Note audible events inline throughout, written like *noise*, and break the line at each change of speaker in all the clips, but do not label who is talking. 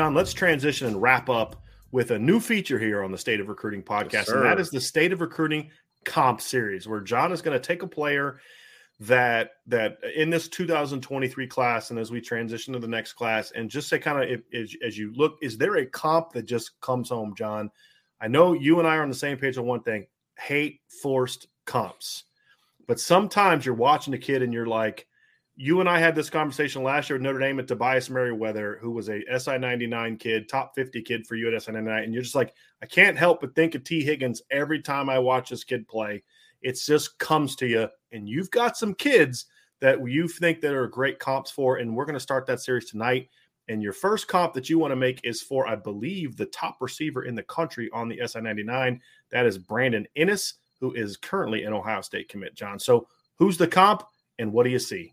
John, let's transition and wrap up with a new feature here on the State of Recruiting podcast,
Yes,
and that is the State of Recruiting Comp Series, where John is going to take a player that that in this 2023 class, and as we transition to the next class, and just say kind of as you look, is there a comp that just comes home, John? I know you and I are on the same page on one thing: hate forced comps. But sometimes you're watching a kid and you're like, you and I had this conversation last year with Notre Dame at Tobias Merriweather, who was a SI 99 kid, top 50 kid for you at SI 99. And you're just like, I can't help but think of Tee Higgins every time I watch this kid play. It just comes to you. And you've got some kids that you think that are great comps for. And we're going to start that series tonight. And your first comp that you want to make is for, I believe, the top receiver in the country on the SI 99. That is Brandon Inniss, who is currently an Ohio State commit, John. So who's the comp and what do you see?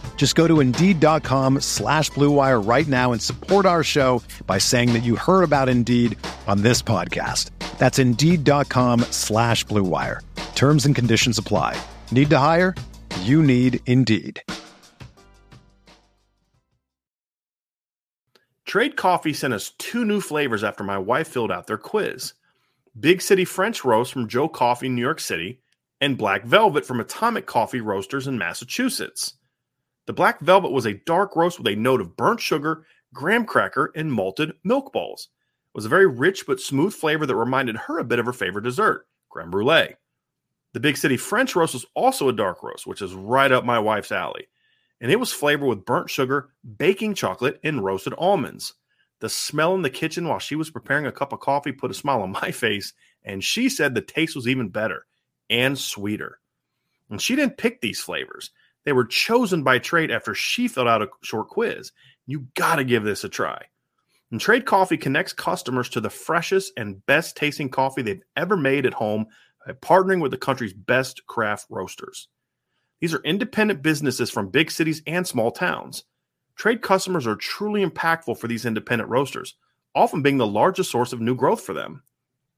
Just go to Indeed.com slash BlueWire right now and support our show by saying that you heard about Indeed on this podcast. That's Indeed.com slash BlueWire. Terms and conditions apply. Need to hire? You need Indeed.
Trade Coffee sent us two new flavors after my wife filled out their quiz Big City French Roast from Joe Coffee, New York City, and Black Velvet from Atomic Coffee Roasters in Massachusetts. The Black Velvet was a dark roast with a note of burnt sugar, graham cracker, and malted milk balls. It was a very rich but smooth flavor that reminded her a bit of her favorite dessert, creme brulee. The Big City French Roast was also a dark roast, which is right up my wife's alley and it was flavored with burnt sugar, baking chocolate, and roasted almonds. The smell in the kitchen while she was preparing a cup of coffee put a smile on *laughs* my face, and she said the taste was even better and sweeter. And she didn't pick these flavors. They were chosen by Trade after she filled out a short quiz. You got to give this a try. And Trade Coffee connects customers to the freshest and best tasting coffee they've ever made at home by partnering with the country's best craft roasters. These are independent businesses from big cities and small towns. Trade customers are truly impactful for these independent roasters, often being the largest source of new growth for them.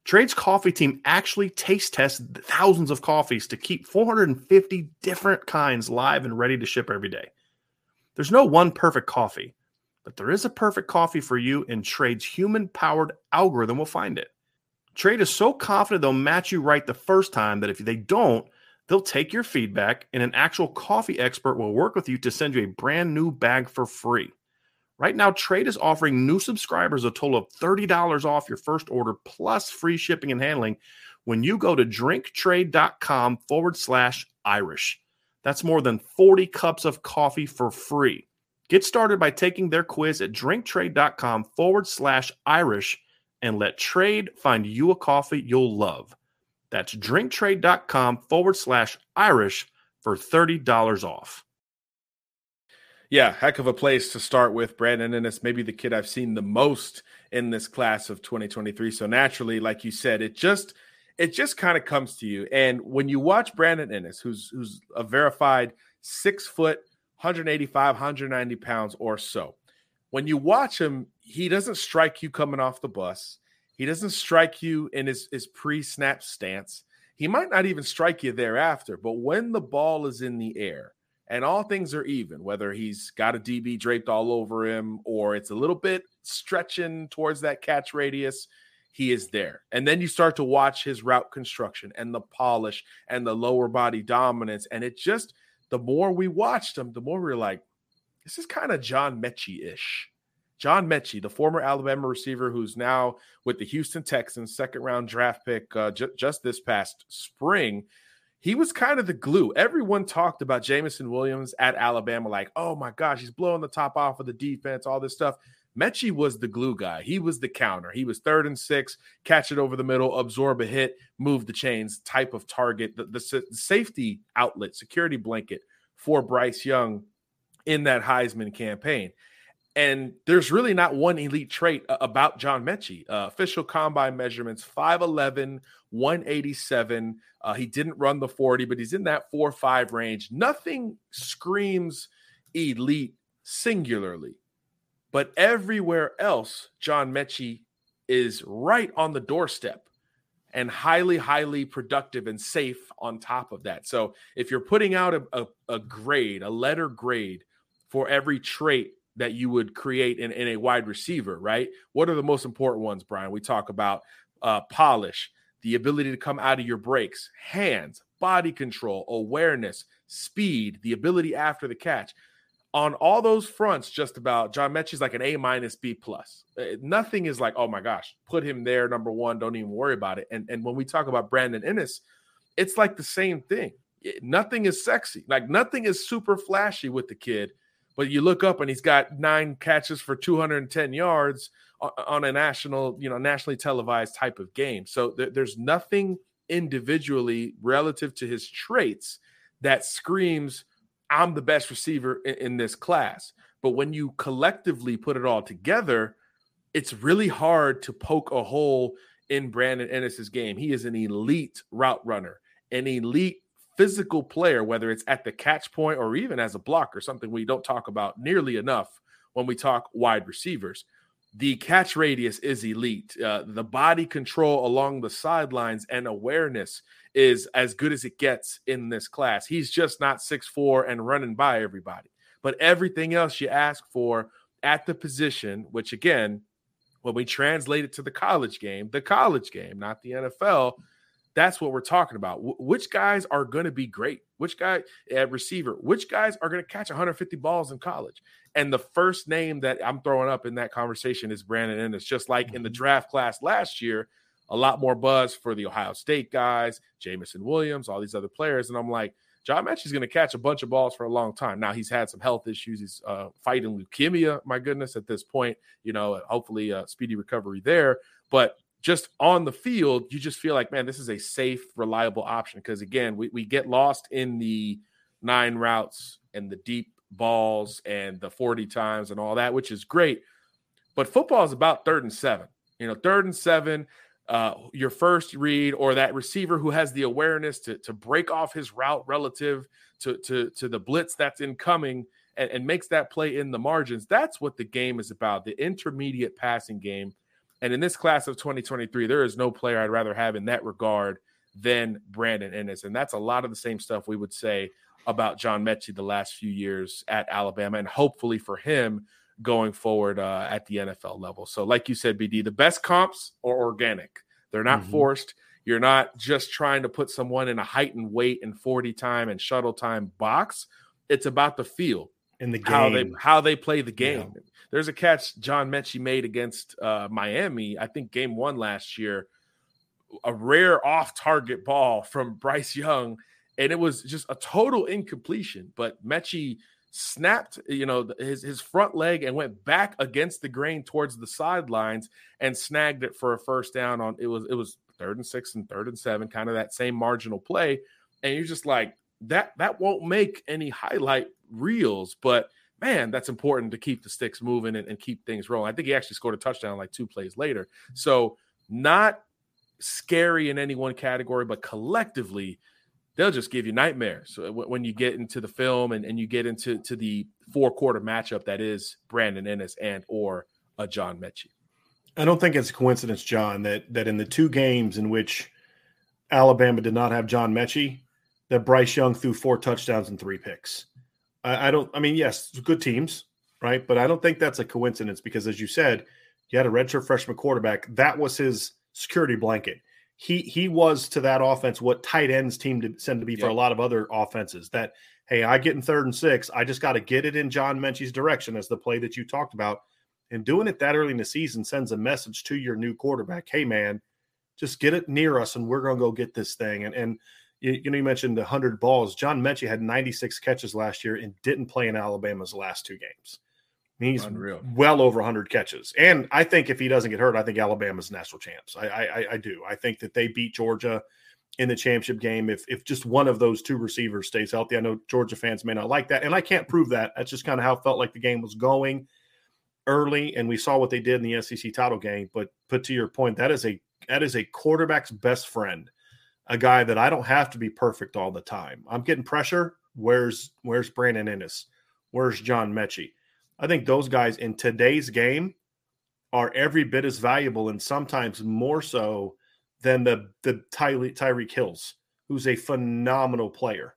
Trade's coffee team actually taste tests thousands of coffees to keep 450 different kinds live and ready to ship every day. There's no one perfect coffee, but there is a perfect coffee for you, and Trade's human powered algorithm will find it. Trade is so confident they'll match you right the first time that if they don't, they'll take your feedback and an actual coffee expert will work with you to send you a brand new bag for free. Right now, Trade is offering new subscribers a total of $30 off your first order plus free shipping and handling when you go to drinktrade.com forward slash Irish. That's more than 40 cups of coffee for free. Get started by taking their quiz at drinktrade.com forward slash Irish and let trade find you a coffee you'll love. That's drinktrade.com forward slash Irish for $30 off.
Yeah, heck of a place to start with. Brandon Inniss, maybe the kid I've seen the most in this class of 2023. So naturally, like you said, it just it just kind of comes to you. And when you watch Brandon Inniss, who's who's a verified six foot, 185, 190 pounds or so, when you watch him, he doesn't strike you coming off the bus. He doesn't strike you in his, his pre-snap stance. He might not even strike you thereafter, but when the ball is in the air and all things are even, whether he's got a DB draped all over him or it's a little bit stretching towards that catch radius, he is there. And then you start to watch his route construction and the polish and the lower body dominance. And it just, the more we watched him, the more we are like, this is kind of John Metchie ish. John Metchie, the former Alabama receiver who's now with the Houston Texans, second round draft pick uh, ju- just this past spring. He was kind of the glue. Everyone talked about Jameson Williams at Alabama, like, oh my gosh, he's blowing the top off of the defense, all this stuff. Metchie was the glue guy. He was the counter. He was third and six, catch it over the middle, absorb a hit, move the chains type of target, the, the, the safety outlet, security blanket for Bryce Young in that Heisman campaign. And there's really not one elite trait about John Metchie. Uh, official combine measurements 5'11, 187. Uh, he didn't run the 40, but he's in that 4 5 range. Nothing screams elite singularly, but everywhere else, John Metchie is right on the doorstep and highly, highly productive and safe on top of that. So if you're putting out a, a, a grade, a letter grade for every trait that you would create in, in a wide receiver, right? What are the most important ones, Brian? We talk about uh, polish, the ability to come out of your breaks, hands, body control, awareness, speed, the ability after the catch. On all those fronts, just about John Metchie's like an A minus B plus. Uh, nothing is like, oh my gosh, put him there, number one. Don't even worry about it. And and when we talk about Brandon Inniss, it's like the same thing. Nothing is sexy. Like nothing is super flashy with the kid but you look up and he's got nine catches for 210 yards on a national, you know, nationally televised type of game. So th- there's nothing individually relative to his traits that screams, I'm the best receiver in, in this class. But when you collectively put it all together, it's really hard to poke a hole in Brandon Inniss's game. He is an elite route runner, an elite physical player, whether it's at the catch point or even as a blocker, something we don't talk about nearly enough when we talk wide receivers. The catch radius is elite. Uh, the body control along the sidelines and awareness is as good as it gets in this class. He's just not six four and running by everybody. But everything else you ask for at the position, which again, when we translate it to the college game, the college game, not the NFL, that's what we're talking about. Which guys are going to be great? Which guy at receiver? Which guys are going to catch 150 balls in college? And the first name that I'm throwing up in that conversation is Brandon Inniss. Just like in the mm-hmm. draft class last year, a lot more buzz for the Ohio State guys, Jameson Williams, all these other players. And I'm like, John Metchie's going to catch a bunch of balls for a long time. Now he's had some health issues. He's uh, fighting leukemia. My goodness, at this point, you know, hopefully uh, speedy recovery there. But just on the field, you just feel like, man, this is a safe, reliable option. Because again, we, we get lost in the nine routes and the deep balls and the 40 times and all that, which is great. But football is about third and seven. You know, third and seven, uh, your first read or that receiver who has the awareness to, to break off his route relative to, to, to the blitz that's incoming and, and makes that play in the margins. That's what the game is about the intermediate passing game and in this class of 2023, there is no player I'd rather have in that regard than Brandon Inniss. And that's a lot of the same stuff we would say about John Metchie the last few years at Alabama, and hopefully for him going forward uh, at the NFL level. So, like you said, BD, the best comps are organic. They're not mm-hmm. forced. You're not just trying to put someone in a height and weight and 40 time and shuttle time box. It's about the feel
in the game,
how they how they play the game. Yeah. There's a catch John Metchie made against uh, Miami, I think game one last year, a rare off target ball from Bryce Young, and it was just a total incompletion. But Metchie snapped, you know, his his front leg and went back against the grain towards the sidelines and snagged it for a first down on it was it was third and six and third and seven, kind of that same marginal play. And you're just like, that that won't make any highlight reels, but man, that's important to keep the sticks moving and, and, keep things rolling. I think he actually scored a touchdown like two plays later. So not scary in any one category, but collectively, they'll just give you nightmares when you get into the film and, and you get into to the four quarter matchup that is Brandon Inniss and or a John Metchie.
I don't think it's a coincidence, John, that that in the two games in which Alabama did not have John Metchie, that Bryce Young threw four touchdowns and three picks. I, I don't. I mean, yes, good teams, right? But I don't think that's a coincidence because, as you said, you had a redshirt freshman quarterback. That was his security blanket. He he was to that offense what tight ends team to send to be for a lot of other offenses. That hey, I get in third and six, I just got to get it in John Metchie's direction as the play that you talked about. And doing it that early in the season sends a message to your new quarterback. Hey, man, just get it near us, and we're going to go get this thing. And and you, you know, you mentioned the hundred balls. John Metchie had 96 catches last year and didn't play in Alabama's last two games. I mean, he's Unreal. well over 100 catches. And I think if he doesn't get hurt, I think Alabama's national champs. I, I, I do. I think that they beat Georgia in the championship game if if just one of those two receivers stays healthy. I know Georgia fans may not like that, and I can't prove that. That's just kind of how it felt like the game was going early, and we saw what they did in the SEC title game. But put to your point, that is a that is a quarterback's best friend a guy that I don't have to be perfect all the time. I'm getting pressure. Where's where's Brandon Inniss? Where's John Metchie? I think those guys in today's game are every bit as valuable and sometimes more so than the the Ty- Tyreek Hills, who's a phenomenal player.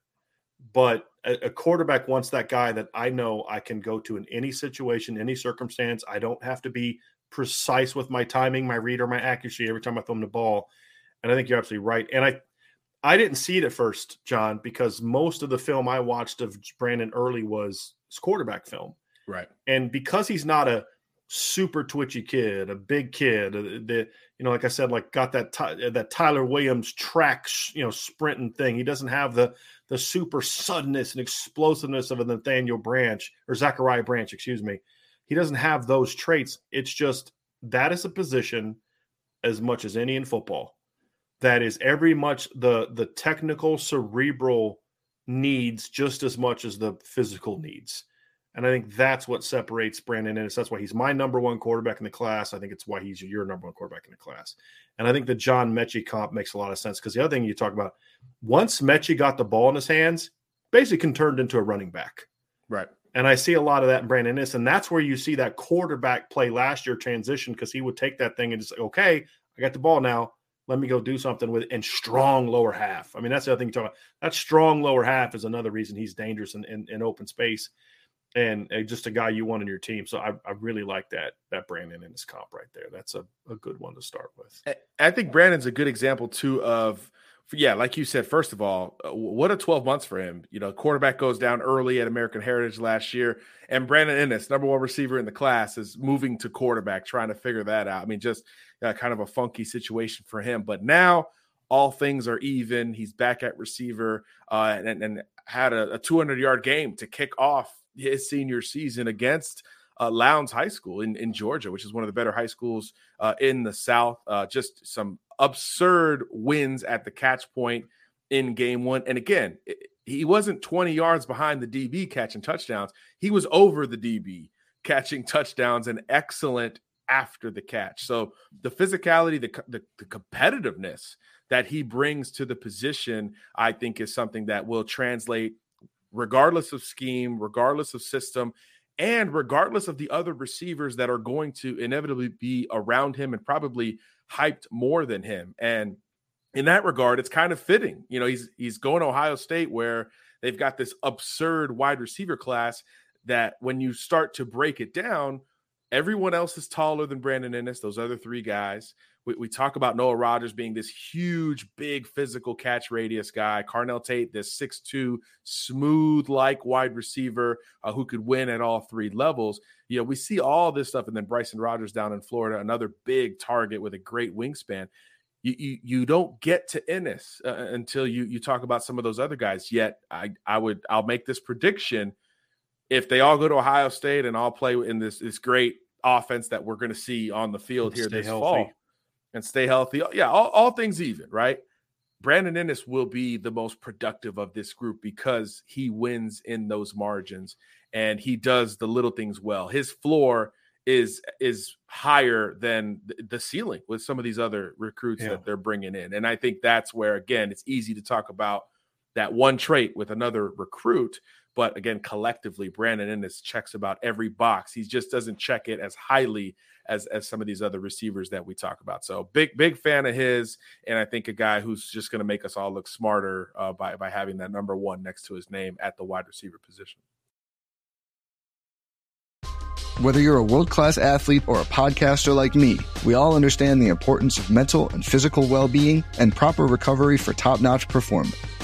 But a, a quarterback wants that guy that I know I can go to in any situation, any circumstance. I don't have to be precise with my timing, my read, or my accuracy every time I throw him the ball and I think you're absolutely right. And I I didn't see it at first, John, because most of the film I watched of Brandon Early was his quarterback film.
Right.
And because he's not a super twitchy kid, a big kid, uh, that you know, like I said, like got that uh, that Tyler Williams track, you know, sprinting thing. He doesn't have the the super suddenness and explosiveness of a Nathaniel Branch or Zachariah Branch, excuse me. He doesn't have those traits. It's just that is a position as much as any in football that is every much the the technical cerebral needs just as much as the physical needs. And I think that's what separates Brandon Inniss. That's why he's my number one quarterback in the class. I think it's why he's your number one quarterback in the class. And I think the John Metchie comp makes a lot of sense because the other thing you talk about, once Metchie got the ball in his hands, basically turned into a running back.
Right.
And I see a lot of that in Brandon Inniss. And that's where you see that quarterback play last year transition because he would take that thing and just say, okay, I got the ball now let me go do something with and strong lower half. I mean, that's the other thing you talk about. That strong lower half is another reason he's dangerous in, in, in open space and just a guy you want in your team. So I, I really like that that Brandon Inniss comp right there. That's a, a good one to start with.
I think Brandon's a good example too of yeah, like you said, first of all, uh, what a 12 months for him. You know, quarterback goes down early at American Heritage last year, and Brandon Inniss, number one receiver in the class, is moving to quarterback, trying to figure that out. I mean, just uh, kind of a funky situation for him. But now all things are even. He's back at receiver uh, and, and had a, a 200 yard game to kick off his senior season against uh, Lowndes High School in, in Georgia, which is one of the better high schools uh, in the South. Uh, just some absurd wins at the catch point in game one. And again, it, he wasn't 20 yards behind the DB catching touchdowns. He was over the DB catching touchdowns and excellent after the catch. So the physicality, the, the, the competitiveness that he brings to the position, I think is something that will translate regardless of scheme, regardless of system, and regardless of the other receivers that are going to inevitably be around him and probably hyped more than him. And in that regard, it's kind of fitting. You know, he's he's going to Ohio State where they've got this absurd wide receiver class that when you start to break it down, everyone else is taller than Brandon Inniss, those other three guys. we, we talk about Noah Rogers being this huge, big physical catch radius guy. Carnell Tate, this six-two, smooth like wide receiver uh, who could win at all three levels. You know, we see all this stuff. And then Bryson Rodgers down in Florida, another big target with a great wingspan. You, you, you don't get to Inniss uh, until you you talk about some of those other guys. Yet I I would I'll make this prediction if they all go to Ohio State and all play in this this great offense that we're going to see on the field here this healthy. fall and stay healthy. Uh, yeah, all, all things even, right? Brandon Inniss will be the most productive of this group because he wins in those margins and he does the little things well. His floor is is higher than the ceiling with some of these other recruits yeah. that they're bringing in. And I think that's where again it's easy to talk about that one trait with another recruit, but again collectively Brandon Inniss checks about every box. He just doesn't check it as highly as as some of these other receivers that we talk about. So big big fan of his, and I think a guy who's just going to make us all look smarter uh, by by having that number one next to his name at the wide receiver position.
Whether you're a world class athlete or a podcaster like me, we all understand the importance of mental and physical well being and proper recovery for top notch performance.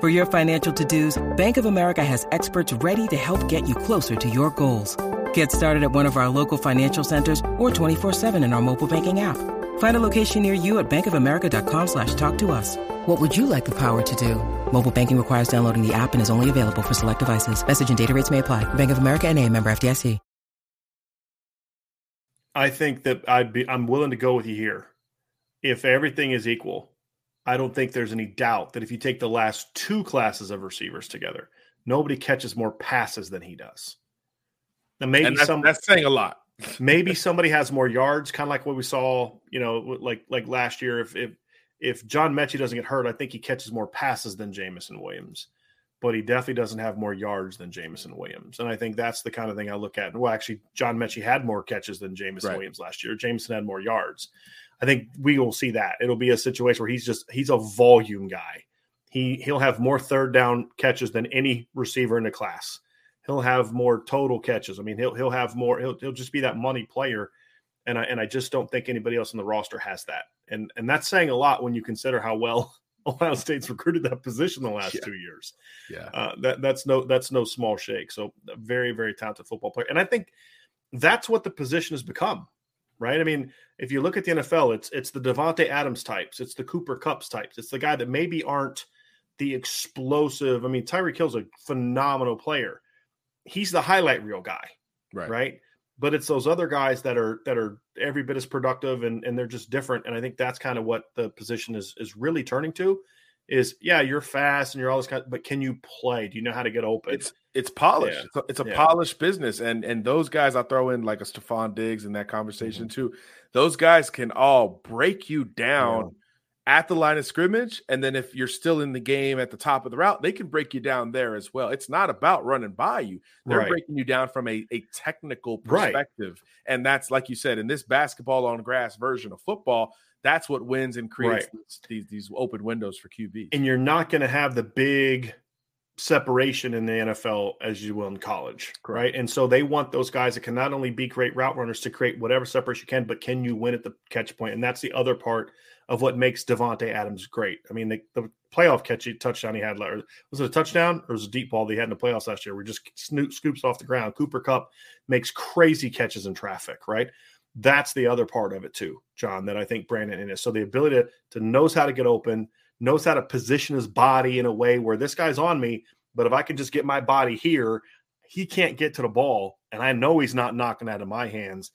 For your financial to-dos, Bank of America has experts ready to help get you closer to your goals. Get started at one of our local financial centers or 24-7 in our mobile banking app. Find a location near you at bankofamerica.com slash talk to us. What would you like the power to do? Mobile banking requires downloading the app and is only available for select devices. Message and data rates may apply. Bank of America and a member FDIC.
I think that I'd be I'm willing to go with you here. If everything is equal, I don't think there's any doubt that if you take the last two classes of receivers together, nobody catches more passes than he does. Now maybe
that's,
some
that's saying a lot. *laughs*
maybe somebody has more yards, kind of like what we saw, you know, like like last year. If if if John Metchie doesn't get hurt, I think he catches more passes than Jameson Williams, but he definitely doesn't have more yards than Jameson Williams. And I think that's the kind of thing I look at. Well, actually, John Metchie had more catches than Jameson right. Williams last year. Jameson had more yards. I think we will see that. It'll be a situation where he's just he's a volume guy. He he'll have more third down catches than any receiver in the class. He'll have more total catches. I mean, he'll he'll have more. He'll he'll just be that money player, and I and I just don't think anybody else in the roster has that. And and that's saying a lot when you consider how well *laughs* Ohio State's recruited that position the last yeah. two years.
Yeah,
uh, that that's no that's no small shake. So very very talented football player, and I think that's what the position has become right? I mean, if you look at the NFL, it's it's the Davante Adams types, it's the Cooper Kupp's types, it's the guy that maybe aren't the explosive. I mean, Tyreek Hill's a phenomenal player. He's the highlight reel guy,
right?
Right. But it's those other guys that are that are every bit as productive and, and they're just different. And I think that's kind of what the position is is really turning to is yeah, you're fast and you're all this kind of, but can you play? Do you know how to get open?
It's it's polished. Yeah. It's a, it's a yeah. polished business. And and those guys I throw in like a Stefon Diggs in that conversation mm-hmm. too. Those guys can all break you down yeah. at the line of scrimmage. And then if you're still in the game at the top of the route, they can break you down there as well. It's not about running by you. They're right. breaking you down from a, a technical perspective. Right. And that's like you said, in this basketball on grass version of football, that's what wins and creates right. these, these, these open windows for QB.
And you're not going to have the big separation in the NFL as you will in college, right? And so they want those guys that can not only be great route runners to create whatever separation you can, but can you win at the catch point? And that's the other part of what makes Davante Adams great. I mean, the, the playoff catch touchdown he had, was it a touchdown or was it a deep ball that he had in the playoffs last year? Where just snoop, scoops off the ground. Cooper Kupp makes crazy catches in traffic, right? That's the other part of it too, John. That I think Brandon Inniss. So the ability to, to knows how to get open, knows how to position his body in a way where this guy's on me, but if I can just get my body here, he can't get to the ball, and I know he's not knocking out of my hands.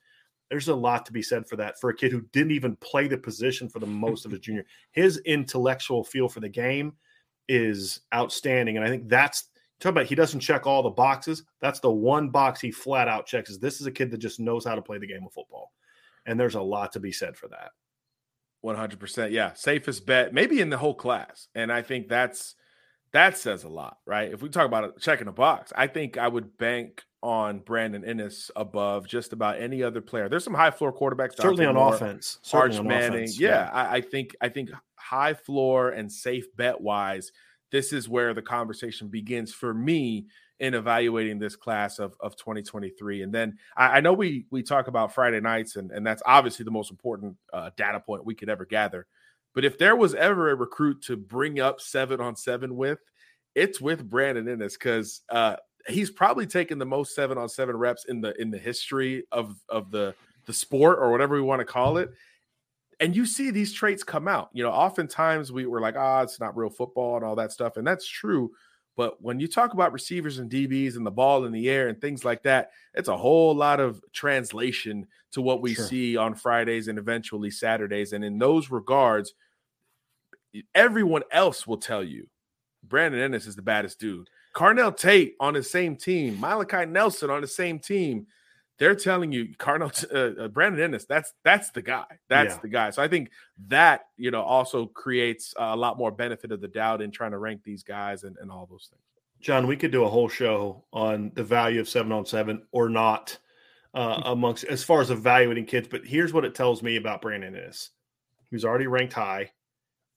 There's a lot to be said for that for a kid who didn't even play the position for the most of his junior. His intellectual feel for the game is outstanding, and I think that's talk about he doesn't check all the boxes. That's the one box he flat out checks. Is this is a kid that just knows how to play the game of football, and there's a lot to be said for that.
100%. Yeah. Safest bet, maybe in the whole class. And I think that's that says a lot, right? If we talk about checking a box, I think I would bank on Brandon Inniss above just about any other player. There's some high floor quarterbacks,
certainly on Moore, offense.
Certainly Arch on Manning, offense. yeah. yeah. I, I, think I think high floor and safe bet wise, this is where the conversation begins for me in evaluating this class of, of 2023. And then I, I know we we talk about Friday nights, and, and that's obviously the most important uh, data point we could ever gather. But if there was ever a recruit to bring up seven on seven with, it's with Brandon Inniss because uh, he's probably taken the most seven on seven reps in the in the history of of the the sport or whatever we want to call it. And you see these traits come out. You know, oftentimes we were like, ah, oh, it's not real football and all that stuff, and that's true. But when you talk about receivers and DBs and the ball in the air and things like that, it's a whole lot of translation to what we sure. see on Fridays and eventually Saturdays. And in those regards, everyone else will tell you Brandon Inniss is the baddest dude. Carnell Tate on the same team, Malachi Nelson on the same team. They're telling you, Carnell, *laughs* uh, uh, Brandon Inniss, that's that's the guy. That's yeah. the guy. So I think that you know also creates a lot more benefit of the doubt in trying to rank these guys and, and all those things.
John, we could do a whole show on the value of seven on seven or not uh, amongst as far as evaluating kids. But here's what it tells me about Brandon Inniss. He's already ranked high.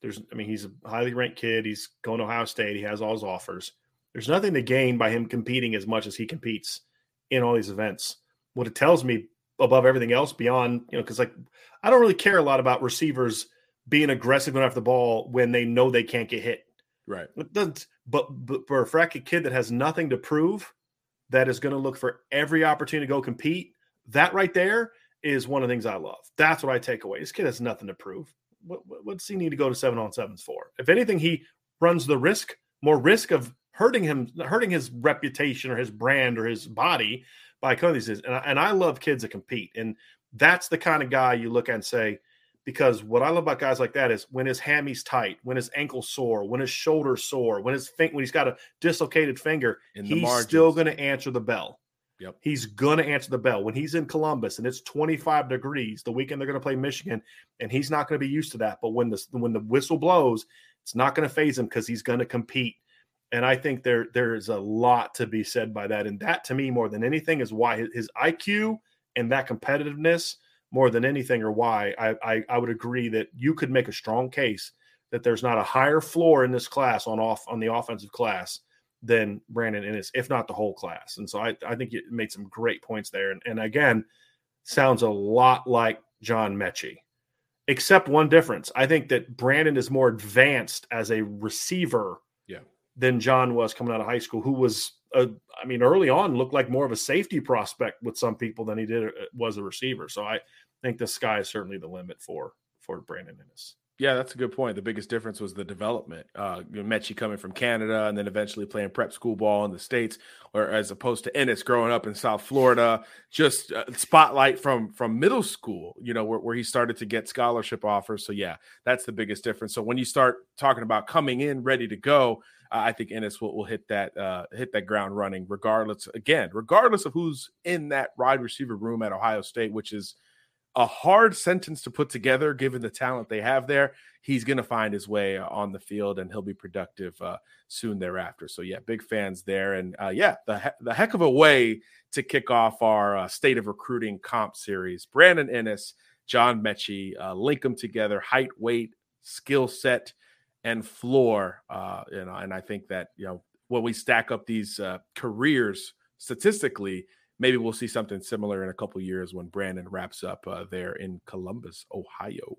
There's, I mean, he's a highly ranked kid. He's going to Ohio State. He has all his offers. There's nothing to gain by him competing as much as he competes in all these events. What it tells me above everything else, beyond, you know, because like I don't really care a lot about receivers being aggressive going after the ball when they know they can't get hit.
Right.
But, but for a fracky kid that has nothing to prove, that is going to look for every opportunity to go compete, that right there is one of the things I love. That's what I take away. This kid has nothing to prove what, what's he need to go to seven on sevens for? If anything, he runs the risk, more risk of hurting him, hurting his reputation or his brand or his body by coming these. And I, and I love kids that compete, and that's the kind of guy you look at and say, because what I love about guys like that is when his hammy's tight, when his ankle sore, when his shoulder sore, when his when he's got a dislocated finger, he's still going to answer the bell.
Yep.
He's going to answer the bell. When he's in Columbus and it's 25 degrees, the weekend they're going to play Michigan, and he's not going to be used to that. But when the when the whistle blows, it's not going to phase him because he's going to compete. And I think there there is a lot to be said by that. And that to me, more than anything, is why his, IQ and that competitiveness, more than anything, or why I, I I would agree that you could make a strong case that there's not a higher floor in this class on off on the offensive class than Brandon Inniss, if not the whole class. And so I, I think you made some great points there. And, and again, sounds a lot like John Metchie, except one difference. I think that Brandon is more advanced as a receiver. Than John was coming out of high school, who was, a, I mean, early on looked like more of a safety prospect with some people than he did uh, was a receiver. So I think the sky is certainly the limit for for Brandon Inniss.
Yeah, that's a good point. The biggest difference was the development. Uh, Metchie coming from Canada and then eventually playing prep school ball in the states, or as opposed to Inniss growing up in South Florida, just uh, spotlight from from middle school. You know, where, where he started to get scholarship offers. So yeah, that's the biggest difference. So when you start talking about coming in ready to go, uh, I think Inniss will, will hit that uh, hit that ground running, regardless. Again, regardless of who's in that wide receiver room at Ohio State, which is a hard sentence to put together given the talent they have there. He's going to find his way uh, on the field and he'll be productive uh, soon thereafter. So, yeah, big fans there. And uh, yeah, the, he- the heck of a way to kick off our uh, state of recruiting comp series. Brandon Inniss, John Metchie, uh, link them together height, weight, skill set, and floor. Uh, you know, and I think that, you know, when we stack up these uh, careers statistically, maybe we'll see something similar in a couple years when Brandon wraps up uh, there in Columbus, Ohio.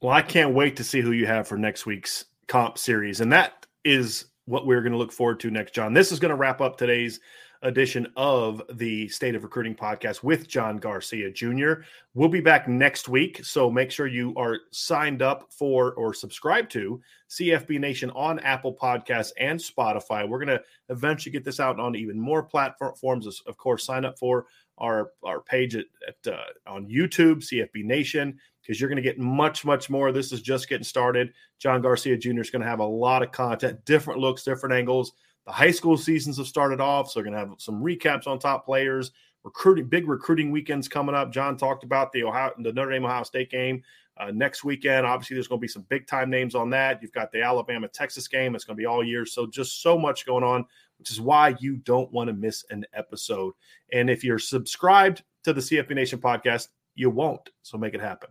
Well, I can't wait to see who you have for next week's comp series. And that is what we're going to look forward to next, John. This is going to wrap up today's edition of the State of Recruiting podcast with John Garcia Jr. We'll be back next week. So make sure you are signed up for or subscribe to CFB Nation on Apple Podcasts and Spotify. We're going to eventually get this out on even more platforms. Of course, sign up for our, our page at, at uh, on YouTube, CFB Nation because you're going to get much, much more. This is just getting started. John Garcia Jr. is going to have a lot of content, different looks, different angles. The high school seasons have started off, so we're going to have some recaps on top players. Recruiting, big recruiting weekends coming up. John talked about the Ohio, the Notre Dame Ohio State game uh, next weekend. Obviously, there's going to be some big time names on that. You've got the Alabama Texas game. It's going to be all year. So just so much going on, which is why you don't want to miss an episode. And if you're subscribed to the CFB Nation podcast, you won't. So make it happen.